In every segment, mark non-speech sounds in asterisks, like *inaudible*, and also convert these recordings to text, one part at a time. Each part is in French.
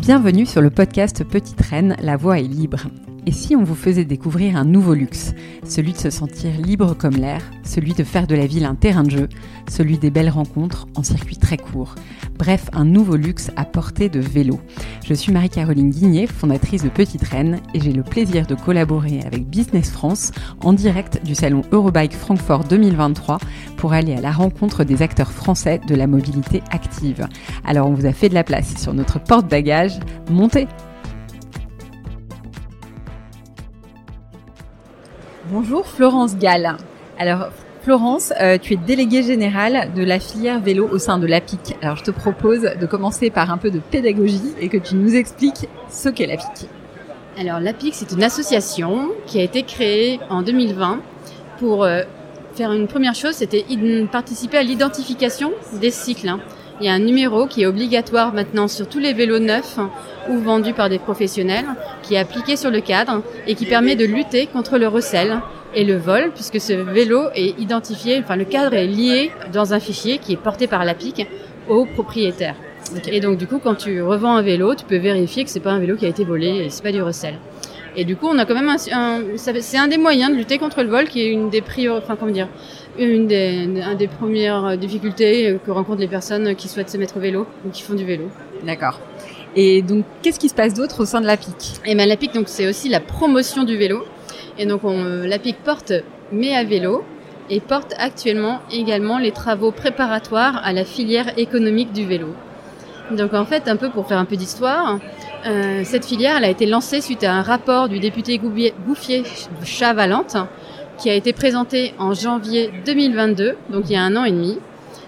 Bienvenue sur le podcast Petite Reine, la voix est libre. Et si on vous faisait découvrir un nouveau luxe, celui de se sentir libre comme l'air, celui de faire de la ville un terrain de jeu, celui des belles rencontres en circuit très court, bref, un nouveau luxe à portée de vélo. Je suis Marie-Caroline Guigné, fondatrice de Petite Reine, et j'ai le plaisir de collaborer avec Business France en direct du salon Eurobike Francfort 2023 pour aller à la rencontre des acteurs français de la mobilité active. Alors on vous a fait de la place sur notre porte-bagages, montez Bonjour Florence Gall. Alors Florence, euh, tu es déléguée générale de la filière vélo au sein de l'APIC. Alors je te propose de commencer par un peu de pédagogie et que tu nous expliques ce qu'est l'APIC. Alors l'APIC, c'est une association qui a été créée en 2020 pour euh, faire une première chose, c'était participer à l'identification des cycles. Hein. Il y a un numéro qui est obligatoire maintenant sur tous les vélos neufs ou vendus par des professionnels, qui est appliqué sur le cadre et qui permet de lutter contre le recel et le vol, puisque ce vélo est identifié, enfin le cadre est lié dans un fichier qui est porté par l'APIC au propriétaire. Et donc du coup, quand tu revends un vélo, tu peux vérifier que c'est pas un vélo qui a été volé et c'est pas du recel. Et du coup, on a quand même un, c'est un des moyens de lutter contre le vol qui est une des priorités, enfin comment dire, une des, des premières difficultés que rencontrent les personnes qui souhaitent se mettre au vélo ou qui font du vélo. D'accord. Et donc, qu'est-ce qui se passe d'autre au sein de l'APIC Et eh ben l'APIC, donc c'est aussi la promotion du vélo. Et donc, l'APIC porte Mais à vélo et porte actuellement également les travaux préparatoires à la filière économique du vélo. Donc en fait, un peu pour faire un peu d'histoire, euh, cette filière elle a été lancée suite à un rapport du député Gouffier Chavalante qui a été présenté en janvier 2022, donc il y a un an et demi.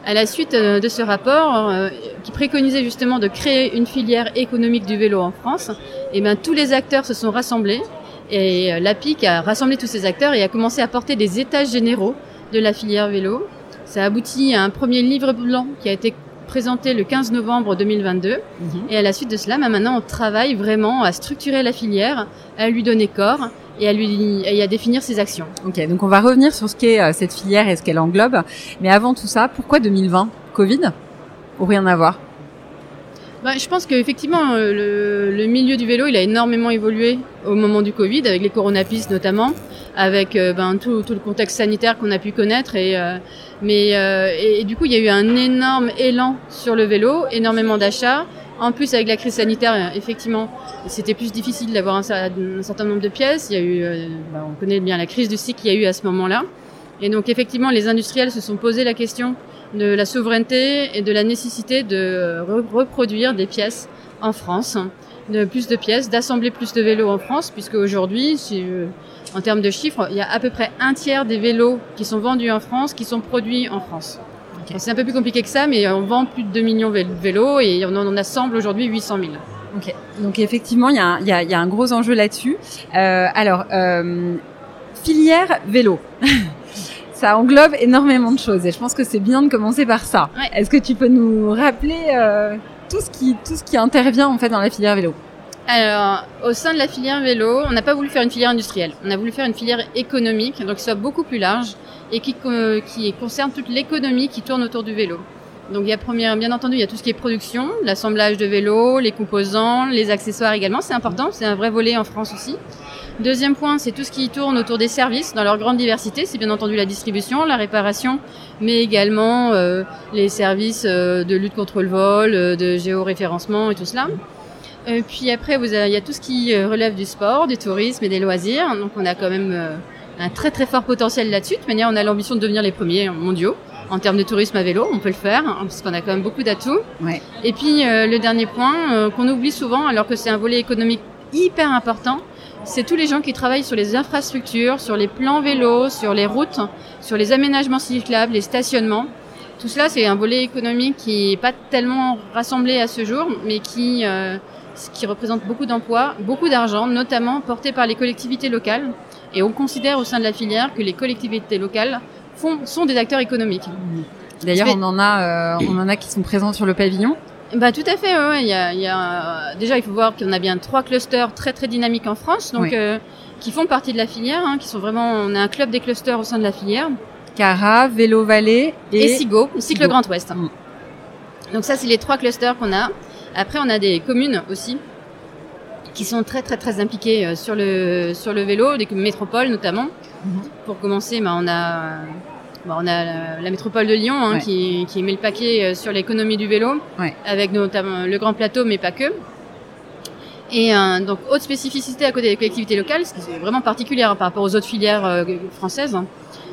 À la suite euh, de ce rapport, euh, qui préconisait justement de créer une filière économique du vélo en France, et eh bien tous les acteurs se sont rassemblés et l'APIC a rassemblé tous ces acteurs et a commencé à porter des états généraux de la filière vélo. Ça a abouti à un premier livre blanc qui a été présenté le 15 novembre 2022. Mhm. Et à la suite de cela, bah, maintenant, on travaille vraiment à structurer la filière, à lui donner corps et à lui et à définir ses actions. Ok, donc on va revenir sur ce qu'est euh, cette filière et ce qu'elle englobe. Mais avant tout ça, pourquoi 2020 Covid ou rien à voir? Bah, je pense qu'effectivement, euh, le, le, milieu du vélo, il a énormément évolué au moment du Covid, avec les coronapistes notamment, avec euh, ben, tout, tout, le contexte sanitaire qu'on a pu connaître. Et, euh, mais, et, du coup, il y a eu un énorme élan sur le vélo, énormément d'achats. En plus, avec la crise sanitaire, effectivement, c'était plus difficile d'avoir un, certain nombre de pièces. Il y a eu, ben, on connaît bien la crise du cycle qu'il y a eu à ce moment-là. Et donc, effectivement, les industriels se sont posé la question de la souveraineté et de la nécessité de reproduire des pièces en France, de plus de pièces, d'assembler plus de vélos en France, puisque aujourd'hui, euh, en termes de chiffres, il y a à peu près un tiers des vélos qui sont vendus en France qui sont produits en France. C'est un peu plus compliqué que ça, mais on vend plus de 2 millions de vélos et on en assemble aujourd'hui 800 000. Ok, donc effectivement, il y, a, y a, y a un gros enjeu là-dessus. Euh, alors, euh, filière vélo. *laughs* ça englobe énormément de choses et je pense que c'est bien de commencer par ça. Est-ce que tu peux nous rappeler euh, tout ce qui tout ce qui intervient en fait dans la filière vélo? Alors, au sein de la filière vélo, on n'a pas voulu faire une filière industrielle. On a voulu faire une filière économique, donc qui soit beaucoup plus large et qui, qui concerne toute l'économie qui tourne autour du vélo. Donc, il y a première, bien entendu, il y a tout ce qui est production, l'assemblage de vélos, les composants, les accessoires également. C'est important, c'est un vrai volet en France aussi. Deuxième point, c'est tout ce qui tourne autour des services dans leur grande diversité. C'est bien entendu la distribution, la réparation, mais également euh, les services euh, de lutte contre le vol, euh, de géoréférencement et tout cela. Puis après, il y a tout ce qui relève du sport, du tourisme et des loisirs. Donc on a quand même un très très fort potentiel là-dessus. De manière, on a l'ambition de devenir les premiers mondiaux en termes de tourisme à vélo. On peut le faire hein, parce qu'on a quand même beaucoup d'atouts. Ouais. Et puis le dernier point qu'on oublie souvent, alors que c'est un volet économique hyper important, c'est tous les gens qui travaillent sur les infrastructures, sur les plans vélos, sur les routes, sur les aménagements cyclables, les stationnements. Tout cela, c'est un volet économique qui n'est pas tellement rassemblé à ce jour, mais qui, euh, qui représente beaucoup d'emplois, beaucoup d'argent, notamment porté par les collectivités locales. Et on considère au sein de la filière que les collectivités locales font, sont des acteurs économiques. D'ailleurs, on en a, euh, on en a qui sont présents sur le pavillon. Bah tout à fait. Ouais. Il, y a, il y a, déjà, il faut voir qu'on a bien trois clusters très très dynamiques en France, donc euh, qui font partie de la filière, hein, qui sont vraiment. On a un club des clusters au sein de la filière. Cara, Vélo Vallée et, et Sigo, Cycle Grand Ouest. Mm. Donc ça, c'est les trois clusters qu'on a. Après, on a des communes aussi qui sont très très très impliquées euh, sur le sur le vélo, des métropoles notamment. Mhm. Pour commencer, bah, on a bah, on a la, métropole de Lyon hein, Ouais. qui, qui met le paquet euh, sur l'économie du vélo, Ouais. avec notamment le Grand Plateau, mais pas que. Et euh, donc, autre spécificité à côté des collectivités locales, ce qui est vraiment particulière hein, par rapport aux autres filières euh, françaises, hein,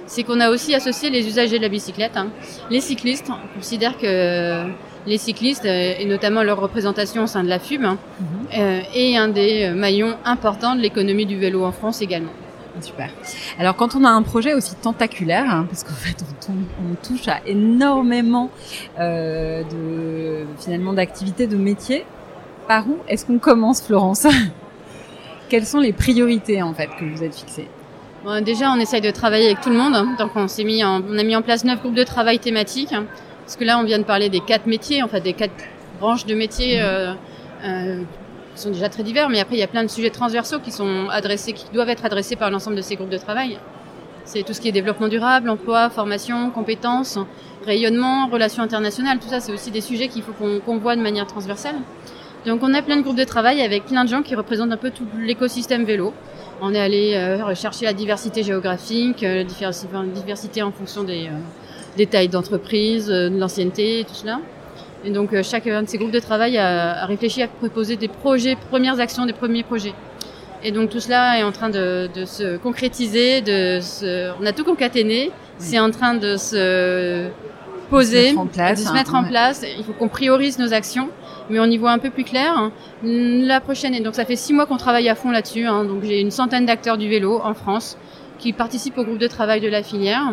c'est qu'on a aussi associé les usagers de la bicyclette. hein. Les cyclistes, on considère que les cyclistes, euh, et notamment leur représentation au sein de la FUB, hein, Mhm. euh, est un des euh, maillons importants de l'économie du vélo en France également. Super. Alors quand on a un projet aussi tentaculaire, hein, parce qu'en *laughs* fait on, touche à énormément euh, de finalement d'activités, de métiers, par où est-ce qu'on commence, Florence? *laughs* Quelles sont les priorités en fait que vous êtes fixées? Bon, déjà, on essaye de travailler avec tout le monde. hein. Donc, on s'est mis, en- on a mis en place neuf groupes de travail thématiques. hein. Parce que là, on vient de parler des quatre métiers, en fait, des quatre branches de métiers euh, euh, qui sont déjà très divers. Mais après, il y a plein de sujets transversaux qui sont adressés, qui doivent être adressés par l'ensemble de ces groupes de travail. C'est tout ce qui est développement durable, emploi, formation, compétences, rayonnement, relations internationales. Tout ça, c'est aussi des sujets qu'il faut qu'on voit de manière transversale. Donc, on a plein de groupes de travail avec plein de gens qui représentent un peu tout l'écosystème vélo. On est allé euh, rechercher la diversité géographique, la diversi- enfin, la diversité en fonction des, des tailles d'entreprise, euh, de l'ancienneté, tout cela. Et donc euh, chacun de ces groupes de travail a, a réfléchi à proposer des projets, premières actions, des premiers projets. Et donc tout cela est en train de, de se concrétiser, de se, on a tout concaténé, c'est en train de se poser, Se mettre en place, de se hein, mettre en ouais. place. Il faut qu'on priorise nos actions, mais on y voit un peu plus clair. La prochaine, et donc ça fait six mois qu'on travaille à fond là-dessus. hein. donc j'ai une centaine d'acteurs du vélo en France qui participent au groupe de travail de la filière.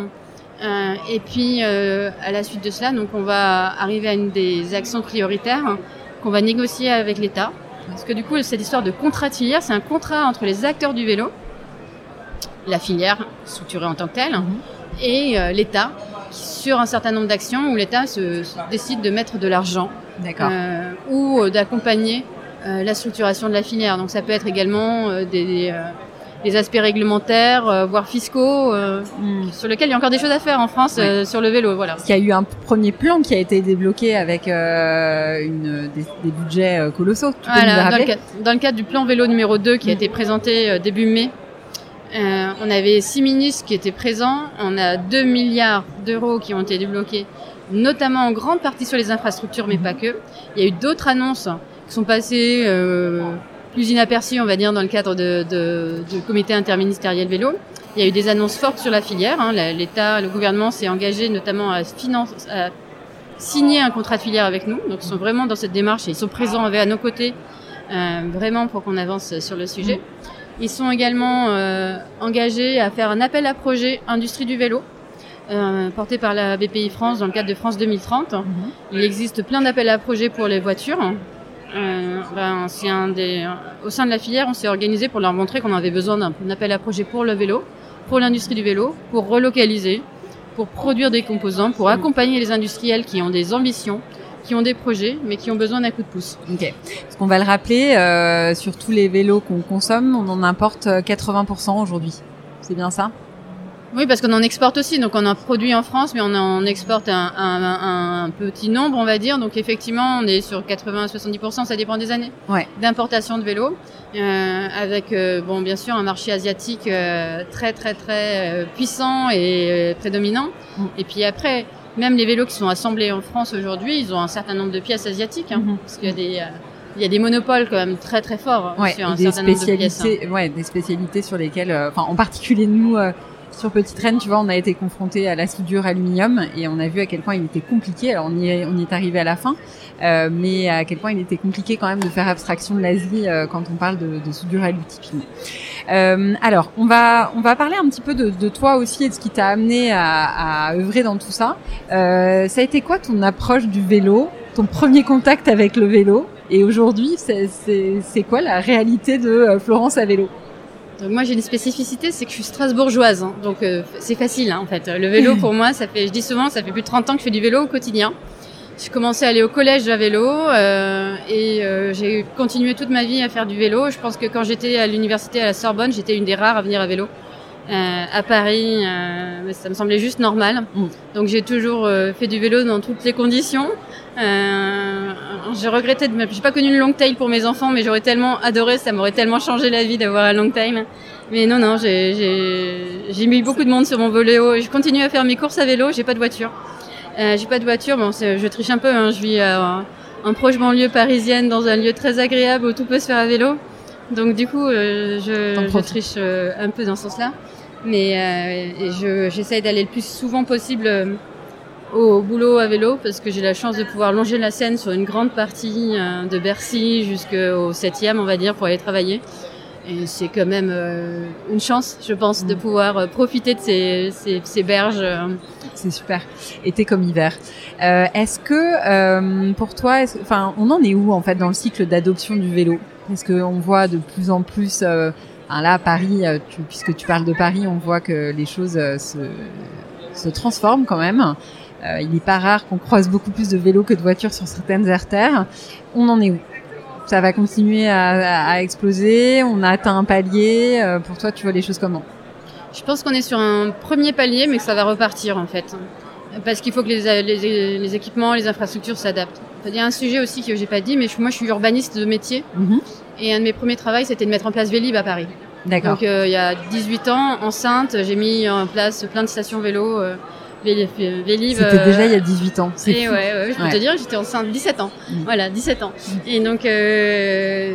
Euh, et puis euh, à la suite de cela, donc on va arriver à une des actions prioritaires hein, qu'on va négocier avec l'État. Parce que du coup, cette histoire de contrat de filière, c'est un contrat entre les acteurs du vélo, la filière structurée en tant que telle, Mhm. et euh, l'État, sur un certain nombre d'actions où l'État se, se décide de mettre de l'argent ou d'accompagner la structuration de la filière. Donc ça peut être également des, des, des aspects réglementaires, euh, voire fiscaux, euh, Hmm. sur lesquels il y a encore des choses à faire en France Ouais. euh, sur le vélo. Voilà. Parce qu'il y a eu un premier plan qui a été débloqué avec euh, une, des, des budgets euh, colossaux. Tu Voilà, dans, le cadre, dans le cadre du plan vélo numéro 2 qui a Mm. été présenté euh, début mai, euh, on avait six ministres qui étaient présents. On a 2 milliards d'euros qui ont été débloqués, notamment en grande partie sur les infrastructures, mais Mhm. pas que. Il y a eu d'autres annonces qui sont passées euh, plus inaperçues, on va dire, dans le cadre de, de, du comité interministériel vélo. Il y a eu des annonces fortes sur la filière. hein. L'État, le gouvernement s'est engagé notamment à, finance, à signer un contrat de filière avec nous. Donc, ils sont vraiment dans cette démarche et ils sont présents à nos côtés euh, vraiment pour qu'on avance sur le sujet. Ils sont également euh, engagés à faire un appel à projet industrie du vélo, euh, porté par la BPI France dans le cadre de France 2030. Mhm. Il existe plein d'appels à projets pour les voitures. Euh, ben, c'est un des, au sein de la filière, on s'est organisé pour leur montrer qu'on avait besoin d'un appel à projet pour le vélo, pour l'industrie du vélo, pour relocaliser, pour produire des composants, pour accompagner les industriels qui ont des ambitions, qui ont des projets, mais qui ont besoin d'un coup de pouce. Ok. Parce qu'on va le rappeler, euh, sur tous les vélos qu'on consomme, on en importe euh, 80% aujourd'hui. C'est bien ça? Oui, parce qu'on en exporte aussi. Donc, on en produit en France, mais on en exporte un, un- un- petit nombre, on va dire. Donc, effectivement, on est sur 80 à 70%, ça dépend des années, Ouais. d'importation de vélos. Euh, avec, euh, bon, bien sûr, un marché asiatique euh, très, très, très euh, puissant et euh, prédominant. Mm. Et puis après, même les vélos qui sont assemblés en France aujourd'hui, ils ont un certain nombre de pièces asiatiques. hein, Mhm. Parce qu'il y a des... il y a des monopoles quand même très très forts Ouais, sur un des certain nombre de pièces. hein. spécialités, ouais, des spécialités sur lesquelles, euh, en particulier nous, euh, sur Petite Reine, tu vois, on a été confronté à la soudure aluminium et on a vu à quel point il était compliqué. Alors on y est, on y est arrivé à la fin, euh, mais à quel point il était compliqué quand même de faire abstraction de l'Asie euh, quand on parle de, soudure alu typiquement. Euh, alors, on va on va parler un petit peu de, toi aussi et de ce qui t'a amené à, à œuvrer dans tout ça. Euh, ça a été quoi ton approche du vélo, ton premier contact avec le vélo? Et aujourd'hui, c'est quoi la réalité de euh, Florence à vélo? Donc moi j'ai une spécificité, c'est que je suis strasbourgeoise, hein. donc euh, c'est facile hein, en fait. Le vélo *clears throat* pour moi, ça fait, je dis souvent, ça fait plus de 30 ans que je fais du vélo au quotidien. J'ai commencé à aller au collège à vélo euh, et euh, j'ai continué toute ma vie à faire du vélo. Je pense que quand j'étais à l'université à la Sorbonne, j'étais une des rares à venir à vélo euh, à Paris, euh, ça me semblait juste normal. Mm. Donc j'ai toujours euh, fait du vélo dans toutes les conditions. Euh, j'ai regretté de j'ai pas connu une long tail pour mes enfants, mais j'aurais tellement adoré, ça m'aurait tellement changé la vie d'avoir un long time. Mais non, non, j'ai, j'ai, j'ai mis beaucoup de monde sur mon vélo. Je continue à faire mes courses à vélo. J'ai pas de voiture. Euh, j'ai pas de voiture. Bon, c'est- je triche un peu. Hein. Je vis euh, en proche banlieue parisienne, dans un lieu très agréable où tout peut se faire à vélo. Donc du coup, euh, je, triche euh, un peu dans ce sens-là. Mais euh, je, j'essaye d'aller le plus souvent possible euh, au boulot à vélo parce que j'ai la chance de pouvoir longer la Seine sur une grande partie euh, de Bercy jusqu'au 7e, on va dire, pour aller travailler. Et c'est quand même euh, une chance, je pense, de Mm. pouvoir euh, profiter de ces, ces, ces berges. C'est super. Été comme hiver. Est-ce que pour toi, enfin, on en est où en fait dans le cycle d'adoption du vélo? Est-ce qu'on voit de plus en plus, là Paris, euh, tu- puisque tu parles de Paris, on voit que les choses euh, se, se transforment quand même. Euh, il n'est pas rare qu'on croise beaucoup plus de vélos que de voitures sur certaines artères. On en est où? Ça va continuer à, à- à exploser? On a atteint un palier? Euh, Pour toi, tu vois les choses comment? Je pense qu'on est sur un premier palier, mais que ça va repartir en fait. Parce qu'il faut que les, les, les équipements, les infrastructures s'adaptent. Il y a un sujet aussi que j'ai pas dit, mais je- moi je suis urbaniste de métier. Mhm. Et un de mes premiers travaux, c'était de mettre en place Vélib à Paris. D'accord. Donc euh, il y a 18 ans, enceinte, j'ai mis en place plein de stations vélo. Euh, Vélib, Vélib, C'était euh, déjà il y a 18 ans. C'est Et ouais, ouais, je peux Ouais. te dire, j'étais enceinte 17 ans. Mm. Voilà, 17 ans. Et donc, euh,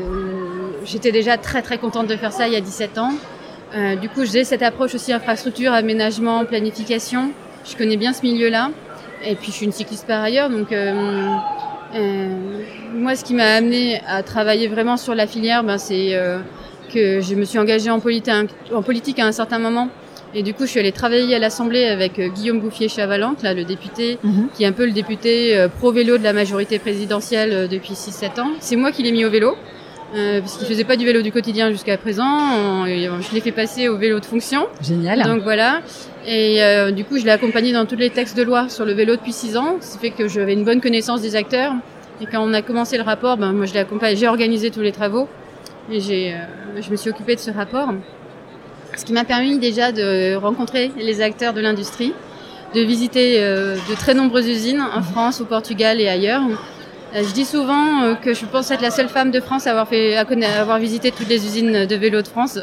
j'étais déjà très très contente de faire ça il y a 17 ans. Euh, du coup, j'ai cette approche aussi infrastructure, aménagement, planification. Je connais bien ce milieu-là. Et puis, je suis une cycliste par ailleurs, donc. euh, euh, moi, ce qui m'a amené à travailler vraiment sur la filière, ben, c'est euh, que je me suis engagée en, politi- en politique à un certain moment. Et du coup, je suis allée travailler à l'Assemblée avec Guillaume Bouffier-Chavalanque, là, le député, Mhm. qui est un peu le député pro-vélo de la majorité présidentielle depuis 6-7 ans. C'est moi qui l'ai mis au vélo, euh, parce qu'il faisait pas du vélo du quotidien jusqu'à présent. On- euh, je l'ai fait passer au vélo de fonction. Génial. Donc voilà. Et euh, du coup, je l'ai accompagné dans tous les textes de loi sur le vélo depuis 6 ans. Ce qui fait que j'avais une bonne connaissance des acteurs. Et quand on a commencé le rapport, ben, moi je l'ai accompagné, j'ai organisé tous les travaux. Et j'ai, euh, je me suis occupée de ce rapport. Ce qui m'a permis déjà de rencontrer les acteurs de l'industrie, de visiter euh, de très nombreuses usines en France, au Portugal et ailleurs. Euh, Je dis souvent euh, que je pense être la seule femme de France à avoir, fait, à avoir visité toutes les usines de vélo de France.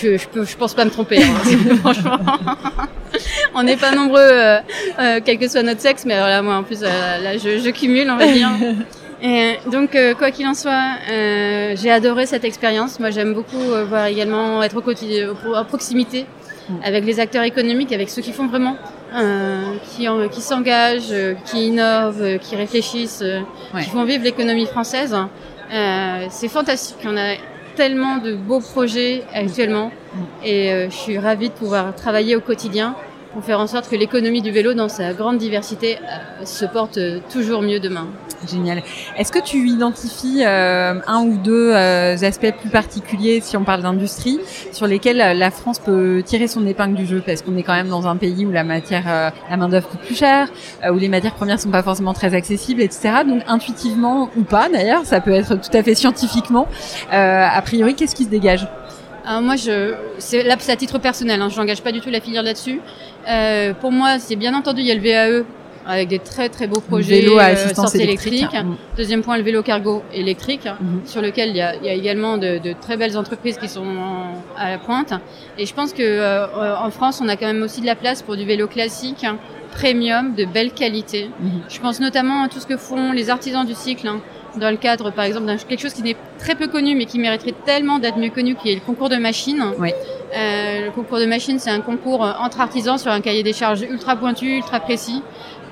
Je, je, peux, je pense pas me tromper, hein, *laughs* franchement. *laughs* On n'est pas nombreux, euh, euh, quel que soit notre sexe, mais alors là, moi, en plus, euh, là, je, je cumule, on va dire. *laughs* Et donc, quoi qu'il en soit, euh, j'ai adoré cette expérience. Moi, j'aime beaucoup voir également être au quotidien, à proximité Mm. avec les acteurs économiques, avec ceux qui font vraiment, euh, qui, en- qui s'engagent, euh, qui innovent, euh, qui réfléchissent, Ouais. qui font vivre l'économie française. Euh, c'est fantastique. On a tellement de beaux projets actuellement Mm. et je suis ravie de pouvoir travailler au quotidien pour faire en sorte que l'économie du vélo, dans sa grande diversité, euh, se porte euh, toujours mieux demain. Génial. Est-ce que tu identifies euh, un ou deux euh, aspects plus particuliers, si on parle d'industrie, sur lesquels euh, la France peut tirer son épingle du jeu? Parce qu'on est quand même dans un pays où la matière, euh, la main d'œuvre coûte plus cher, où les matières premières sont pas forcément très accessibles, etc. Donc intuitivement ou pas, d'ailleurs, ça peut être tout à fait scientifiquement. Euh, a priori, qu'est-ce qui se dégage? Alors moi, je, c'est là, c'est à titre personnel. Hein, je n'engage pas du tout la filière là-dessus. Euh, pour moi, c'est bien entendu, il y a le VAE avec des très très beaux projets Vélo à euh, assistance électrique. électrique. Mm. Deuxième point, le vélo cargo électrique, Mhm. sur lequel il y a, il y a également de, de très belles entreprises qui sont en- à la pointe. Et je pense que euh, en France, on a quand même aussi de la place pour du vélo classique, premium, de belle qualité. Mhm. Je pense notamment à tout ce que font les artisans du cycle, hein, dans le cadre, par exemple, d'un quelque chose qui n'est très peu connu, mais qui mériterait tellement d'être mieux connu, qui est le concours de machines. Oui. Euh, le concours de machines, c'est un concours euh, entre artisans sur un cahier des charges ultra pointu, ultra précis,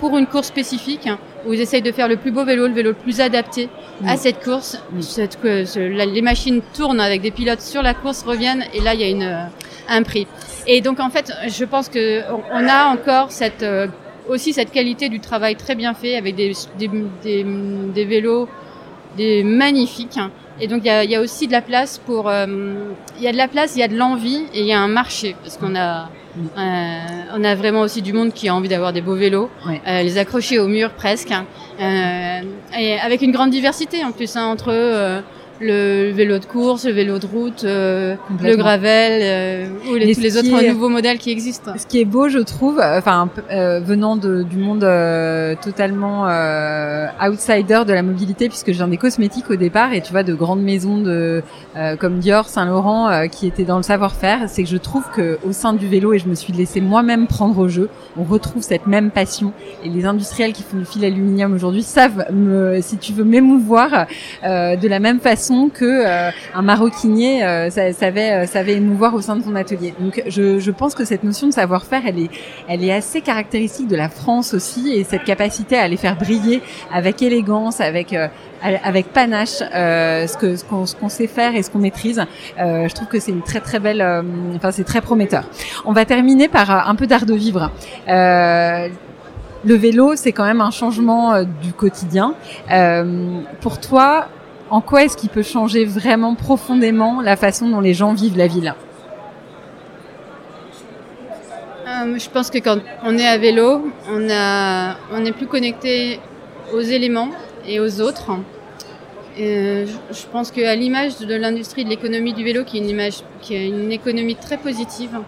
pour une course spécifique, où ils essayent de faire le plus beau vélo, le vélo le plus adapté à cette course. Cette, que ce- la- les machines tournent avec des pilotes sur la course, reviennent, et là, il y a une, euh, un prix. Et donc, en fait, je pense que on- a encore cette, aussi cette qualité du travail très bien fait, avec des, des, des, des vélos des magnifiques. Et donc il y a, y a aussi de la place pour, euh, il y a de la place, il y a de l'envie et il y a un marché parce qu'on a, euh, on a vraiment aussi du monde qui a envie d'avoir des beaux vélos, Ouais. euh, les accrocher au mur presque, euh, et avec une grande diversité en plus hein, entre euh, le vélo de course, le vélo de route, euh, le gravel euh, ou les, tous les autres nouveaux modèles qui existent. Ce qui est beau, je trouve, euh, enfin venant de, du monde totalement outsider de la mobilité, puisque je viens des cosmétiques au départ et tu vois de grandes maisons de comme Dior, Saint Laurent qui étaient dans le savoir-faire, c'est que je trouve que au sein du vélo et je me suis laissé moi-même prendre au jeu, on retrouve cette même passion. Et les industriels qui font du fil aluminium aujourd'hui savent me, si tu veux m'émouvoir de la même façon que euh, un maroquinier euh, savait euh, savait émouvoir au sein de son atelier. Donc je, je pense que cette notion de savoir-faire, elle est elle est assez caractéristique de la France aussi et cette capacité à les faire briller avec élégance, avec avec panache ce que ce qu'on sait faire et ce qu'on maîtrise. je trouve que c'est une très très belle, enfin c'est très prometteur. On va terminer par un peu d'art de vivre. le vélo, c'est quand même un changement du quotidien. pour toi, en quoi est-ce qu'il peut changer vraiment profondément la façon dont les gens vivent la ville euh, Je pense que quand on est à vélo, on, est plus connecté aux éléments et aux autres. je, je pense qu'à l'image de l'industrie de l'économie du vélo, qui est une image, qui est une économie très positive,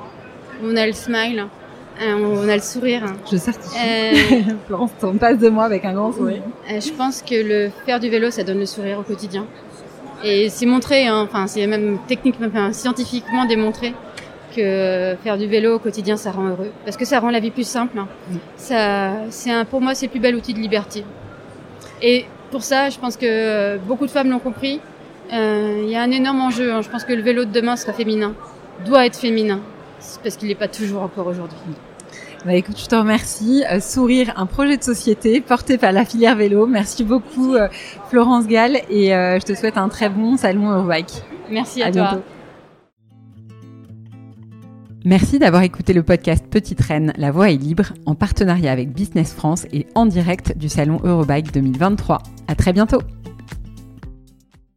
on a le smile, euh, on a le sourire. Je certifie. Euh, *laughs* Florence, on passe de moi avec un grand sourire. Euh, je pense que le faire du vélo, ça donne le sourire au quotidien. Et c'est montré, hein, enfin c'est même techniquement, enfin, scientifiquement démontré que faire du vélo au quotidien, ça rend heureux, parce que ça rend la vie plus simple. Hein. Ça, c'est un, pour moi, c'est le plus bel outil de liberté. Et pour ça, je pense que beaucoup de femmes l'ont compris. Il y a un énorme enjeu. Hein. Je pense que le vélo de demain sera féminin, doit être féminin, parce qu'il n'est pas toujours encore aujourd'hui. Bah écoute, je te remercie. Euh, sourire, un projet de société porté par la filière vélo. Merci beaucoup euh, Florence Gall et euh, je te souhaite un très bon salon Eurobike. Merci à, toi. Bientôt. Merci d'avoir écouté le podcast Petite Reine, la voix est libre, en partenariat avec Business France et en direct du salon Eurobike 2023. À très bientôt.